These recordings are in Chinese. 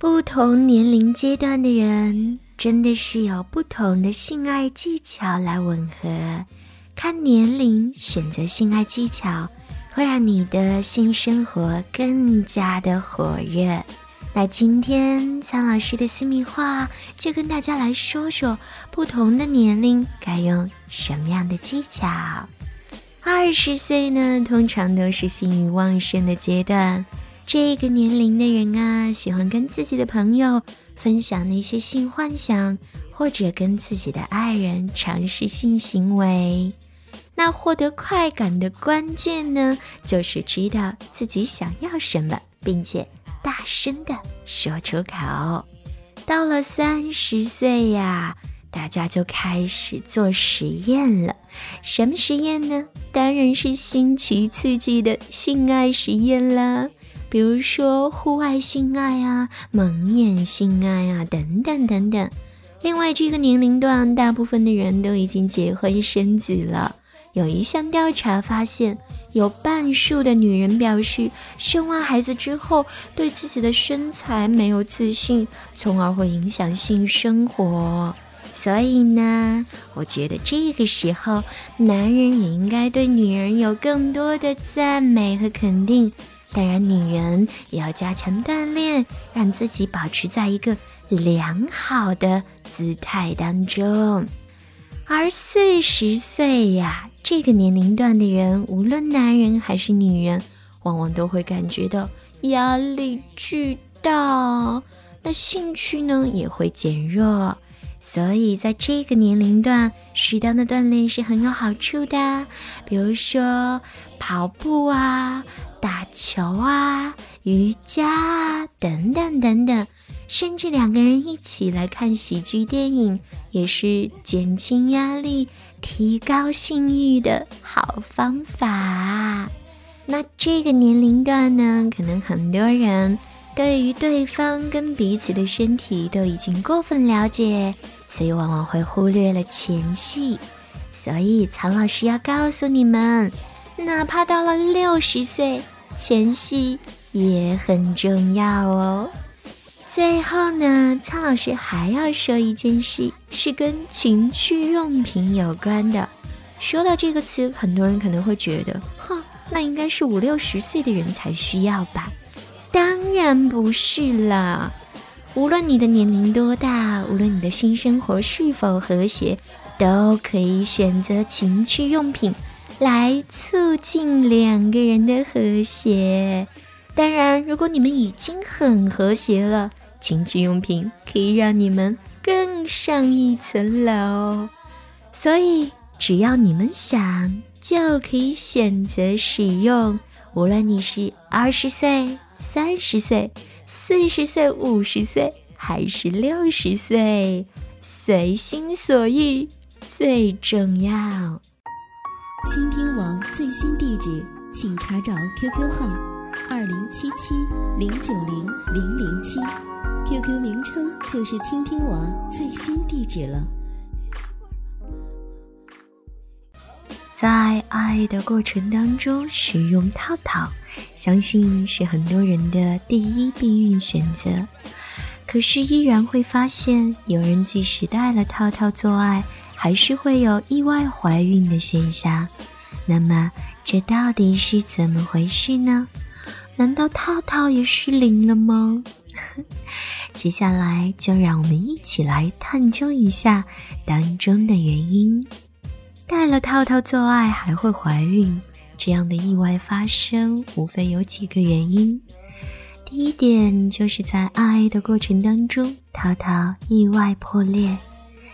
不同年龄阶段的人真的是有不同的性爱技巧来吻合。看年龄选择性爱技巧，会让你的性生活更加的火热。那今天苍老师的私密话就跟大家来说说，不同的年龄该用什么样的技巧。二十岁呢，通常都是性欲旺盛的阶段。这个年龄的人啊，喜欢跟自己的朋友分享那些性幻想，或者跟自己的爱人尝试性行为。那获得快感的关键呢，就是知道自己想要什么，并且大声的说出口。到了三十岁呀，大家就开始做实验了。什么实验呢？当然是新奇刺激的性爱实验啦。比如说户外性爱啊、蒙眼性爱啊等等等等。另外，这个年龄段大部分的人都已经结婚生子了。有一项调查发现，有半数的女人表示，生完孩子之后对自己的身材没有自信，从而会影响性生活。所以呢，我觉得这个时候，男人也应该对女人有更多的赞美和肯定。当然，女人也要加强锻炼，让自己保持在一个良好的姿态当中。而四十岁呀，这个年龄段的人，无论男人还是女人，往往都会感觉到压力巨大，那兴趣呢也会减弱。所以，在这个年龄段，适当的锻炼是很有好处的，比如说跑步啊。打球啊，瑜伽啊，等等等等，甚至两个人一起来看喜剧电影，也是减轻压力、提高性欲的好方法。那这个年龄段呢，可能很多人对于对方跟彼此的身体都已经过分了解，所以往往会忽略了前戏。所以曹老师要告诉你们。哪怕到了六十岁，前戏也很重要哦。最后呢，苍老师还要说一件事，是跟情趣用品有关的。说到这个词，很多人可能会觉得，哼，那应该是五六十岁的人才需要吧？当然不是啦。无论你的年龄多大，无论你的性生活是否和谐，都可以选择情趣用品。来促进两个人的和谐。当然，如果你们已经很和谐了，情趣用品可以让你们更上一层楼。所以，只要你们想，就可以选择使用。无论你是二十岁、三十岁、四十岁、五十岁，还是六十岁，随心所欲最重要。倾听网最新地址，请查找 QQ 号二零七七零九零零零七，QQ 名称就是倾听网最新地址了。在爱的过程当中使用套套，相信是很多人的第一避孕选择。可是依然会发现，有人即使戴了套套做爱。还是会有意外怀孕的现象，那么这到底是怎么回事呢？难道套套也失灵了吗？接下来就让我们一起来探究一下当中的原因。戴了套套做爱还会怀孕，这样的意外发生无非有几个原因。第一点就是在爱的过程当中，套套意外破裂。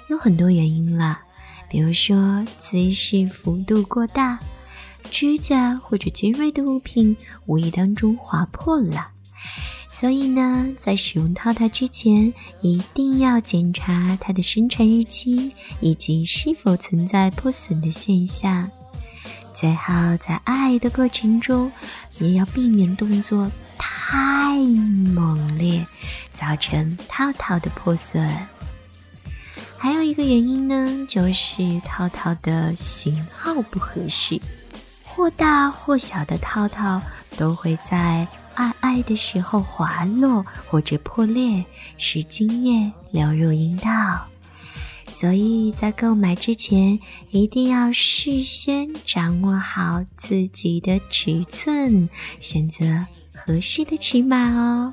有很多原因啦，比如说姿势幅度过大，指甲或者尖锐的物品无意当中划破了。所以呢，在使用套套之前，一定要检查它的生产日期以及是否存在破损的现象。最后在爱的过程中，也要避免动作太猛烈，造成套套的破损。还有一个原因呢，就是套套的型号不合适，或大或小的套套都会在爱爱的时候滑落或者破裂，使精液流入阴道。所以在购买之前，一定要事先掌握好自己的尺寸，选择合适的尺码哦。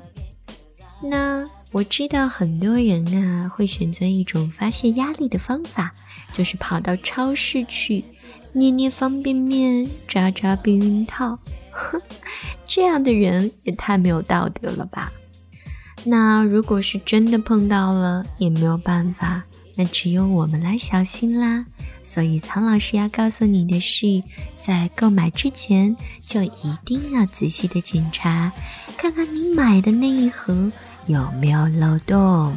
那我知道很多人啊会选择一种发泄压力的方法，就是跑到超市去捏捏方便面、扎扎避孕套。哼，这样的人也太没有道德了吧？那如果是真的碰到了，也没有办法。那只有我们来小心啦，所以苍老师要告诉你的是，在购买之前就一定要仔细的检查，看看你买的那一盒有没有漏洞。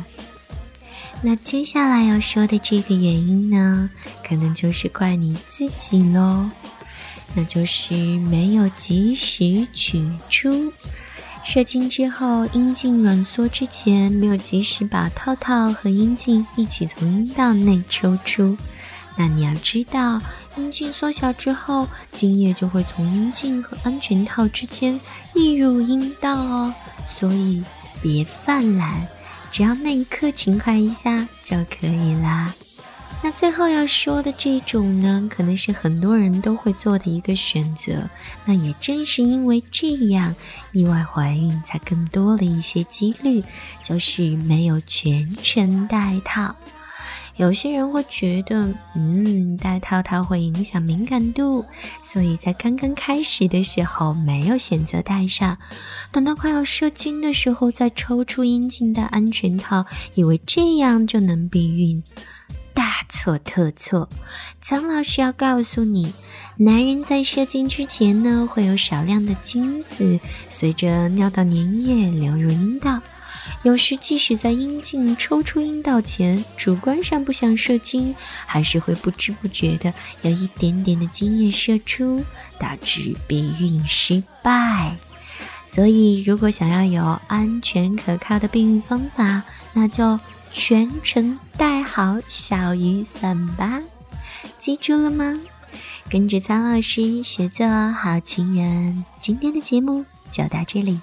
那接下来要说的这个原因呢，可能就是怪你自己喽，那就是没有及时取出。射精之后，阴茎软缩之前，没有及时把套套和阴茎一起从阴道内抽出。那你要知道，阴茎缩小之后，精液就会从阴茎和安全套之间溢入阴道哦。所以别犯懒，只要那一刻勤快一下就可以啦。那最后要说的这种呢，可能是很多人都会做的一个选择。那也正是因为这样，意外怀孕才更多了一些几率，就是没有全程戴套。有些人会觉得，嗯，戴套套会影响敏感度，所以在刚刚开始的时候没有选择戴上，等到快要射精的时候再抽出阴茎戴安全套，以为这样就能避孕。大错特错！苍老师要告诉你，男人在射精之前呢，会有少量的精子随着尿道粘液流入阴道。有时即使在阴茎抽出阴道前，主观上不想射精，还是会不知不觉的有一点点的精液射出，导致避孕失败。所以，如果想要有安全可靠的避孕方法，那就。全程带好小雨伞吧，记住了吗？跟着苍老师学做好情人，今天的节目就到这里。